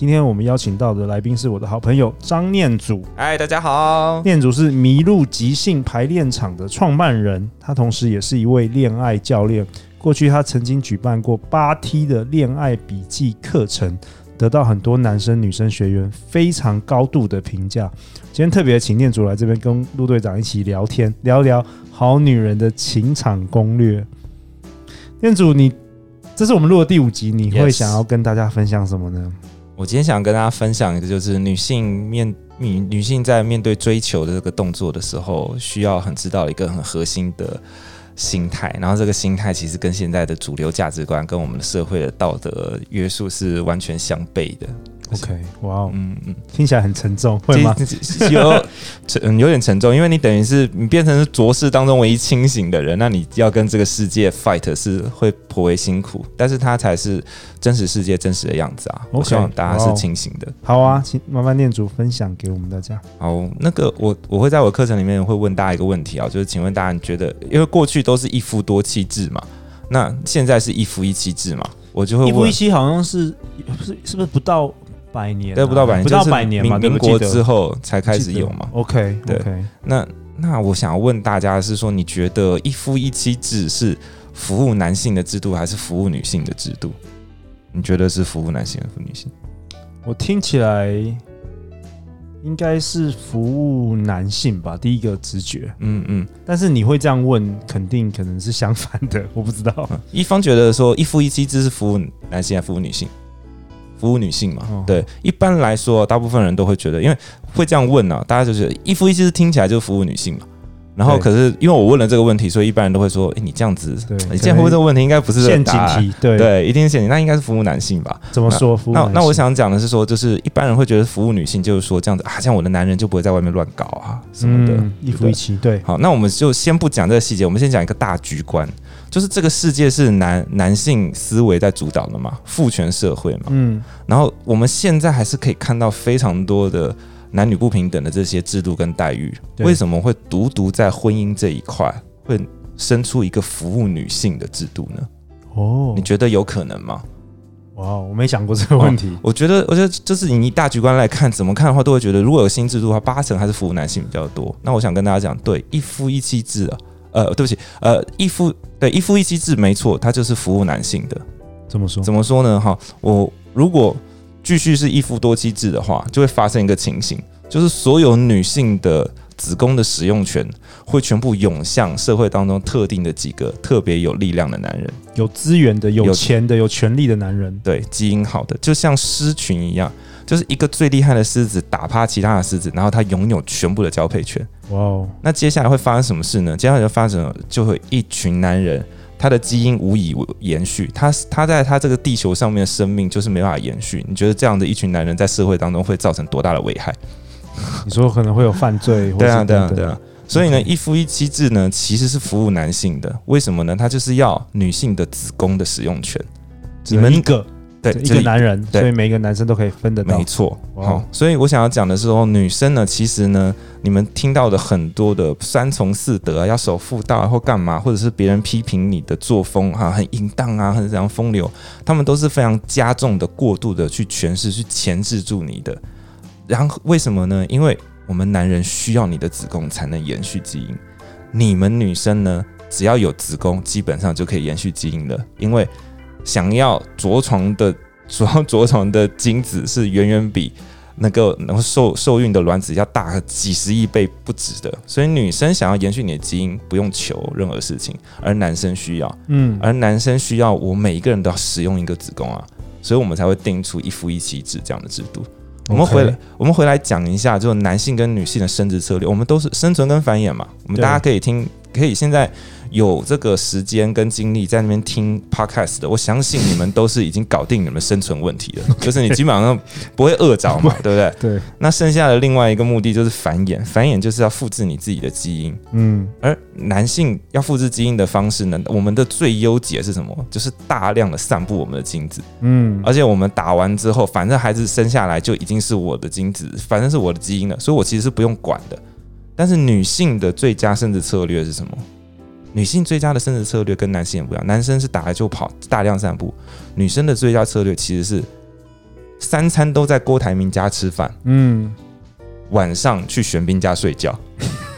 今天我们邀请到的来宾是我的好朋友张念祖。嗨，大家好。念祖是麋鹿即兴排练场的创办人，他同时也是一位恋爱教练。过去他曾经举办过八 T 的恋爱笔记课程，得到很多男生女生学员非常高度的评价。今天特别请念祖来这边跟陆队长一起聊天，聊聊好女人的情场攻略。念祖，你这是我们录的第五集，你会想要跟大家分享什么呢？我今天想跟大家分享一个，就是女性面女女性在面对追求的这个动作的时候，需要很知道一个很核心的心态。然后这个心态其实跟现在的主流价值观跟我们的社会的道德约束是完全相悖的。OK，哇哦，嗯嗯，听起来很沉重，会吗？有沉，有点沉重，因为你等于是你变成是浊世当中唯一清醒的人，那你要跟这个世界 fight 是会颇为辛苦，但是它才是真实世界真实的样子啊！Okay, 我希望大家是清醒的。好啊，请麻烦念主分享给我们大家。好，那个我我会在我课程里面会问大家一个问题啊，就是请问大家你觉得，因为过去都是一夫多妻制嘛，那现在是一夫一妻制嘛？我就会问一夫一妻好像是是是不是不到？百年、啊，对，不到百年，不到百年嘛，民国之后才开始有嘛。OK，对。Okay. 那那我想要问大家是说，你觉得一夫一妻制是服务男性的制度，还是服务女性的制度？你觉得是服务男性，还是服务女性？我听起来应该是服务男性吧，第一个直觉。嗯嗯。但是你会这样问，肯定可能是相反的，我不知道。嗯、一方觉得说一夫一妻制是服务男性，还是服务女性？服务女性嘛，哦、对，一般来说，大部分人都会觉得，因为会这样问呢、啊，大家就是一夫一妻制听起来就是服务女性嘛。然后，可是因为我问了这个问题，所以一般人都会说，哎，你这样子，你这样会问这个问题，应该不是陷阱题，对对，一定是陷阱，那应该是服务男性吧？怎么说？服务？那那我想讲的是说，就是一般人会觉得服务女性就是说这样子啊，像我的男人就不会在外面乱搞啊什么的，嗯、一夫一妻，对。好，那我们就先不讲这个细节，我们先讲一个大局观。就是这个世界是男男性思维在主导的嘛，父权社会嘛，嗯，然后我们现在还是可以看到非常多的男女不平等的这些制度跟待遇，为什么会独独在婚姻这一块会生出一个服务女性的制度呢？哦，你觉得有可能吗？哇，我没想过这个问题。我觉得，我觉得就是你以你大局观来看，怎么看的话，都会觉得如果有新制度的话，八成还是服务男性比较多。那我想跟大家讲，对，一夫一妻制啊。呃，对不起，呃，一夫对一夫一妻制没错，它就是服务男性的。怎么说？怎么说呢？哈，我如果继续是一夫多妻制的话，就会发生一个情形，就是所有女性的子宫的使用权会全部涌向社会当中特定的几个特别有力量的男人，有资源的、有钱的、有权力的男人，对，基因好的，就像狮群一样。就是一个最厉害的狮子打趴其他的狮子，然后他拥有全部的交配权。哇哦！那接下来会发生什么事呢？接下来就发生，就会一群男人，他的基因无以延续，他他在他这个地球上面的生命就是没办法延续。你觉得这样的一群男人在社会当中会造成多大的危害？你说可能会有犯罪？对啊，对啊，对啊。所以呢，一夫一妻制呢，其实是服务男性的。为什么呢？他就是要女性的子宫的使用权。你们一个。对，一个男人，所以每一个男生都可以分得到。没错，好，所以我想要讲的是说，女生呢，其实呢，你们听到的很多的三从四德啊，要守妇道啊或干嘛，或者是别人批评你的作风哈，很淫荡啊，很怎样风流，他们都是非常加重的、过度的去诠释、去钳制住你的。然后为什么呢？因为我们男人需要你的子宫才能延续基因，你们女生呢，只要有子宫，基本上就可以延续基因了，因为。想要着床的，主要着床的精子是远远比那个能够受受孕的卵子要大几十亿倍不止的，所以女生想要延续你的基因，不用求任何事情，而男生需要，嗯，而男生需要我每一个人都要使用一个子宫啊，所以我们才会定出一夫一妻制这样的制度。我们回来，我们回来讲一下，就是男性跟女性的生殖策略，我们都是生存跟繁衍嘛，我们大家可以听可以现在。有这个时间跟精力在那边听 podcast 的，我相信你们都是已经搞定你们生存问题了，就是你基本上不会饿着嘛，对不对？对。那剩下的另外一个目的就是繁衍，繁衍就是要复制你自己的基因。嗯。而男性要复制基因的方式呢，我们的最优解是什么？就是大量的散布我们的精子。嗯。而且我们打完之后，反正孩子生下来就已经是我的精子，反正是我的基因了，所以我其实是不用管的。但是女性的最佳生殖策略是什么？女性最佳的生殖策略跟男性也不一样，男生是打来就跑，大量散步；女生的最佳策略其实是三餐都在郭台铭家吃饭，嗯，晚上去玄彬家睡觉，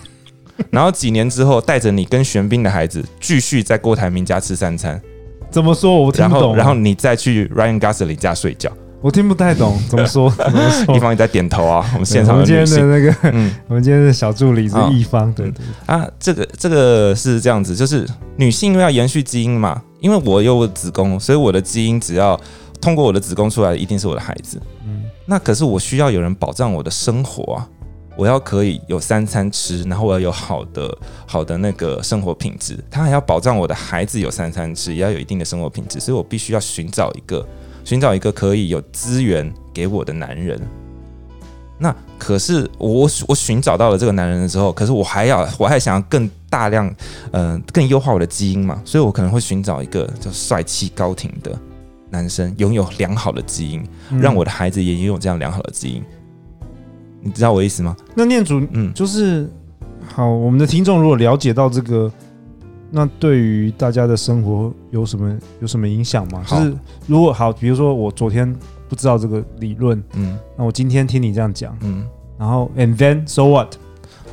然后几年之后带着你跟玄彬的孩子继续在郭台铭家吃三餐。怎么说？我听不懂。然后，然后你再去 Ryan Gosling 家睡觉。我听不太懂怎么说，一方也在点头啊。我们现场的今天的那个，嗯，我们今天的小助理是一方，对对啊，这个这个是这样子，就是女性因为要延续基因嘛，因为我有我子宫，所以我的基因只要通过我的子宫出来的，一定是我的孩子。嗯，那可是我需要有人保障我的生活啊，我要可以有三餐吃，然后我要有好的好的那个生活品质，他还要保障我的孩子有三餐吃，也要有一定的生活品质，所以我必须要寻找一个。寻找一个可以有资源给我的男人，那可是我我寻找到了这个男人的时候，可是我还要我还想要更大量，嗯、呃，更优化我的基因嘛，所以我可能会寻找一个叫帅气高挺的男生，拥有良好的基因，让我的孩子也拥有这样良好的基因。你知道我意思吗？那念祖，嗯，就是好，我们的听众如果了解到这个。那对于大家的生活有什么有什么影响吗？就是如果好，比如说我昨天不知道这个理论，嗯，那我今天听你这样讲，嗯，然后 and then so what？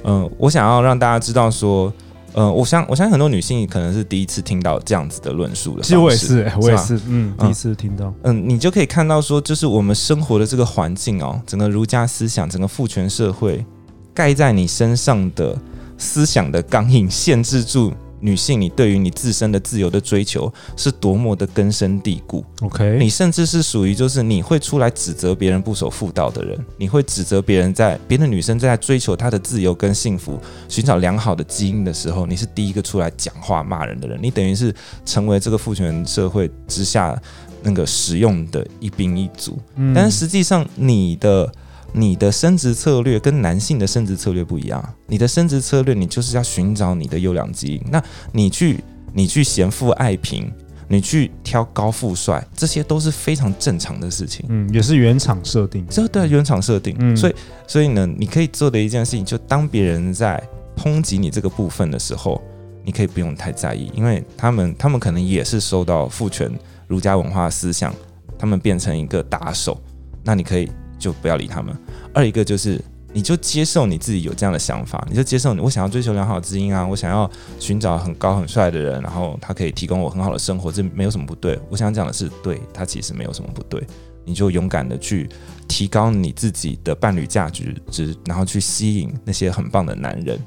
嗯，我想要让大家知道说，呃，我相我相信很多女性可能是第一次听到这样子的论述的，其实我也是，我也是，嗯，第一次听到，嗯，你就可以看到说，就是我们生活的这个环境哦，整个儒家思想，整个父权社会盖在你身上的思想的钢印，限制住。女性，你对于你自身的自由的追求是多么的根深蒂固。OK，你甚至是属于就是你会出来指责别人不守妇道的人，你会指责别人在别的女生在追求她的自由跟幸福，寻找良好的基因的时候，你是第一个出来讲话骂人的人。你等于是成为这个父权社会之下那个使用的一兵一卒。嗯，但是实际上你的。你的生殖策略跟男性的生殖策略不一样。你的生殖策略，你就是要寻找你的优良基因。那你去，你去嫌富爱贫，你去挑高富帅，这些都是非常正常的事情。嗯，也是原厂设定。这对原厂设定。嗯，所以，所以呢，你可以做的一件事情，就当别人在抨击你这个部分的时候，你可以不用太在意，因为他们，他们可能也是受到父权儒家文化思想，他们变成一个打手。那你可以。就不要理他们。二一个就是，你就接受你自己有这样的想法，你就接受你，我想要追求良好的基因啊，我想要寻找很高很帅的人，然后他可以提供我很好的生活，这没有什么不对。我想讲的是，对他其实没有什么不对，你就勇敢的去提高你自己的伴侣价值值，然后去吸引那些很棒的男人，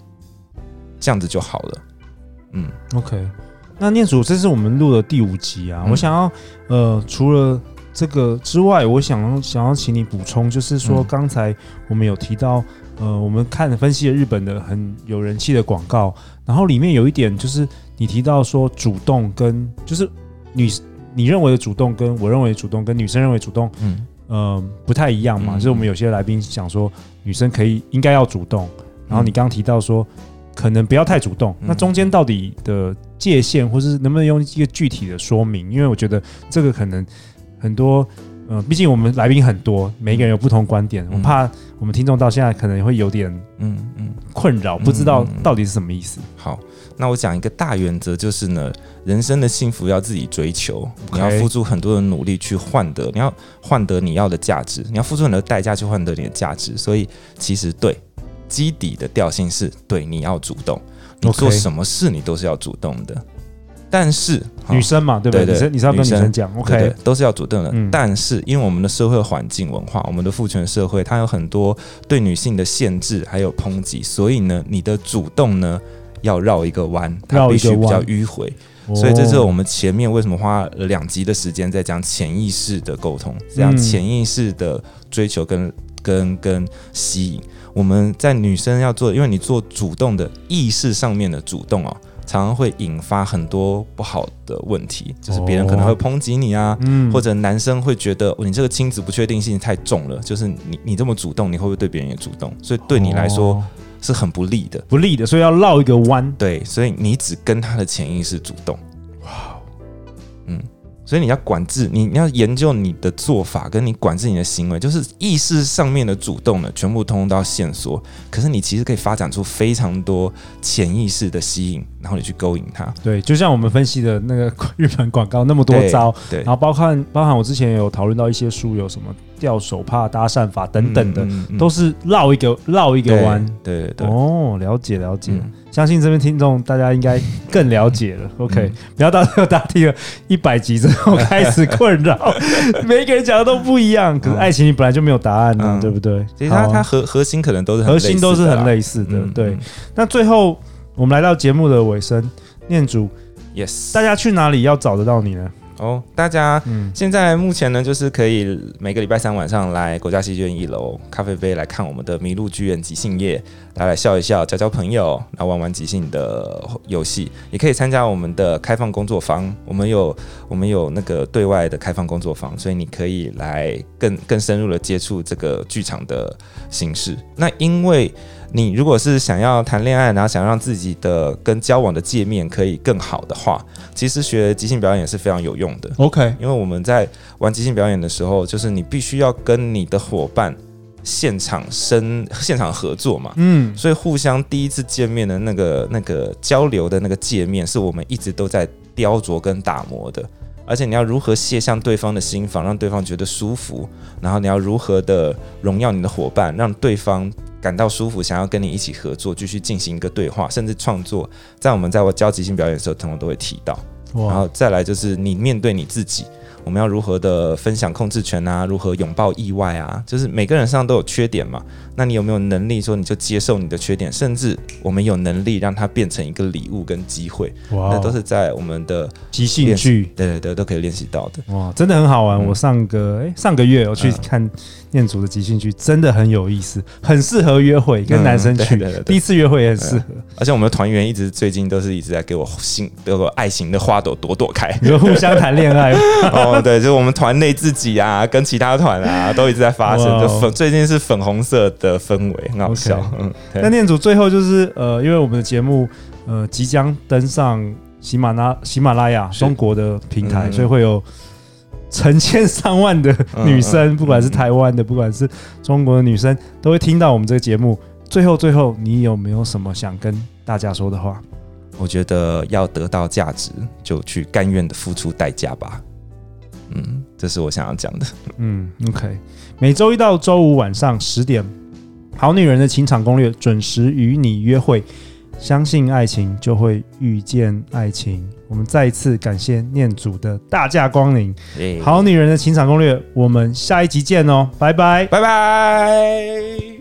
这样子就好了。嗯，OK。那念祖，这是我们录的第五集啊，嗯、我想要呃，除了。这个之外，我想想要请你补充，就是说刚才我们有提到，呃，我们看分析了日本的很有人气的广告，然后里面有一点就是你提到说主动跟就是女你认为的主动跟我认为的主动跟女生认为主动，嗯呃不太一样嘛，就是我们有些来宾想说女生可以应该要主动，然后你刚刚提到说可能不要太主动，那中间到底的界限，或是能不能用一个具体的说明？因为我觉得这个可能。很多，呃，毕竟我们来宾很多，每一个人有不同观点，嗯、我怕我们听众到现在可能会有点，嗯嗯，困扰，不知道到底是什么意思。好，那我讲一个大原则，就是呢，人生的幸福要自己追求.你要付出很多的努力去换得，你要换得你要的价值，你要付出很多代价去换得你的价值。所以，其实对基底的调性是对你要主动，你做什么事你都是要主动的。但是女生嘛，对不对？女生，你是要跟女生讲，OK，都是要主动的。嗯、但是因为我们的社会环境文化，我们的父权社会，它有很多对女性的限制，还有抨击，所以呢，你的主动呢要绕一个弯，它必须比较迂回。所以这是我们前面为什么花了两集的时间在讲潜意识的沟通，这样潜意识的追求跟跟跟吸引。我们在女生要做，因为你做主动的意识上面的主动哦，常常会引发很多不好的问题，就是别人可能会抨击你啊，嗯，或者男生会觉得你这个亲子不确定性太重了，就是你你这么主动，你会不会对别人也主动？所以对你来说是很不利的，不利的，所以要绕一个弯。对，所以你只跟他的潜意识主动。所以你要管制你，你要研究你的做法，跟你管制你的行为，就是意识上面的主动的，全部通通都要线索。可是你其实可以发展出非常多潜意识的吸引，然后你去勾引他。对，就像我们分析的那个日本广告那么多招，对，然后包含包含我之前有讨论到一些书，有什么掉手帕、搭讪法等等的，嗯嗯嗯、都是绕一个绕一个弯。对对对。哦，了解了解。嗯相信这边听众大家应该更了解了。OK，不要到时候大家听了一百集之后开始困扰，每个人讲的都不一样。可是爱情里本来就没有答案呢，对不对？其实它它核核心可能都是核心都是很类似的。对，那最后我们来到节目的尾声，念主，Yes，大家去哪里要找得到你呢？哦，大家现在目前呢，就是可以每个礼拜三晚上来国家戏剧院一楼咖啡杯来看我们的麋鹿剧院即兴夜，来来笑一笑，交交朋友，然后玩玩即兴的游戏，也可以参加我们的开放工作坊。我们有我们有那个对外的开放工作坊，所以你可以来更更深入的接触这个剧场的形式。那因为你如果是想要谈恋爱，然后想让自己的跟交往的界面可以更好的话，其实学即兴表演也是非常有用的。OK，因为我们在玩即兴表演的时候，就是你必须要跟你的伙伴现场生现场合作嘛，嗯，所以互相第一次见面的那个那个交流的那个界面，是我们一直都在雕琢跟打磨的。而且你要如何卸向对方的心防，让对方觉得舒服，然后你要如何的荣耀你的伙伴，让对方。感到舒服，想要跟你一起合作，继续进行一个对话，甚至创作，在我们在我教即兴表演的时候，通常都会提到。然后再来就是你面对你自己。我们要如何的分享控制权啊？如何拥抱意外啊？就是每个人身上都有缺点嘛。那你有没有能力说你就接受你的缺点？甚至我们有能力让它变成一个礼物跟机会。哇，那都是在我们的即兴剧，对对对，都可以练习到的。哇，真的很好玩。嗯、我上个哎上个月我去看念祖的即兴剧，真的很有意思，很适合约会，跟男生去。嗯、第一次约会也很适合。而且我们的团员一直最近都是一直在给我心，给我爱情的花朵朵朵开，你说互相谈恋爱。哦，对，就是我们团内自己啊，跟其他团啊，都一直在发生。就粉最近是粉红色的氛围，很好笑。嗯，那念祖最后就是呃，因为我们的节目呃即将登上喜马拉喜马拉雅中国的平台，所以会有成千上万的女生，不管是台湾的，不管是中国的女生，都会听到我们这个节目。最后，最后，你有没有什么想跟大家说的话？我觉得要得到价值，就去甘愿的付出代价吧。嗯，这是我想要讲的。嗯，OK，每周一到周五晚上十点，《好女人的情场攻略》准时与你约会。相信爱情，就会遇见爱情。我们再一次感谢念祖的大驾光临。《好女人的情场攻略》，我们下一集见哦，拜拜，拜拜。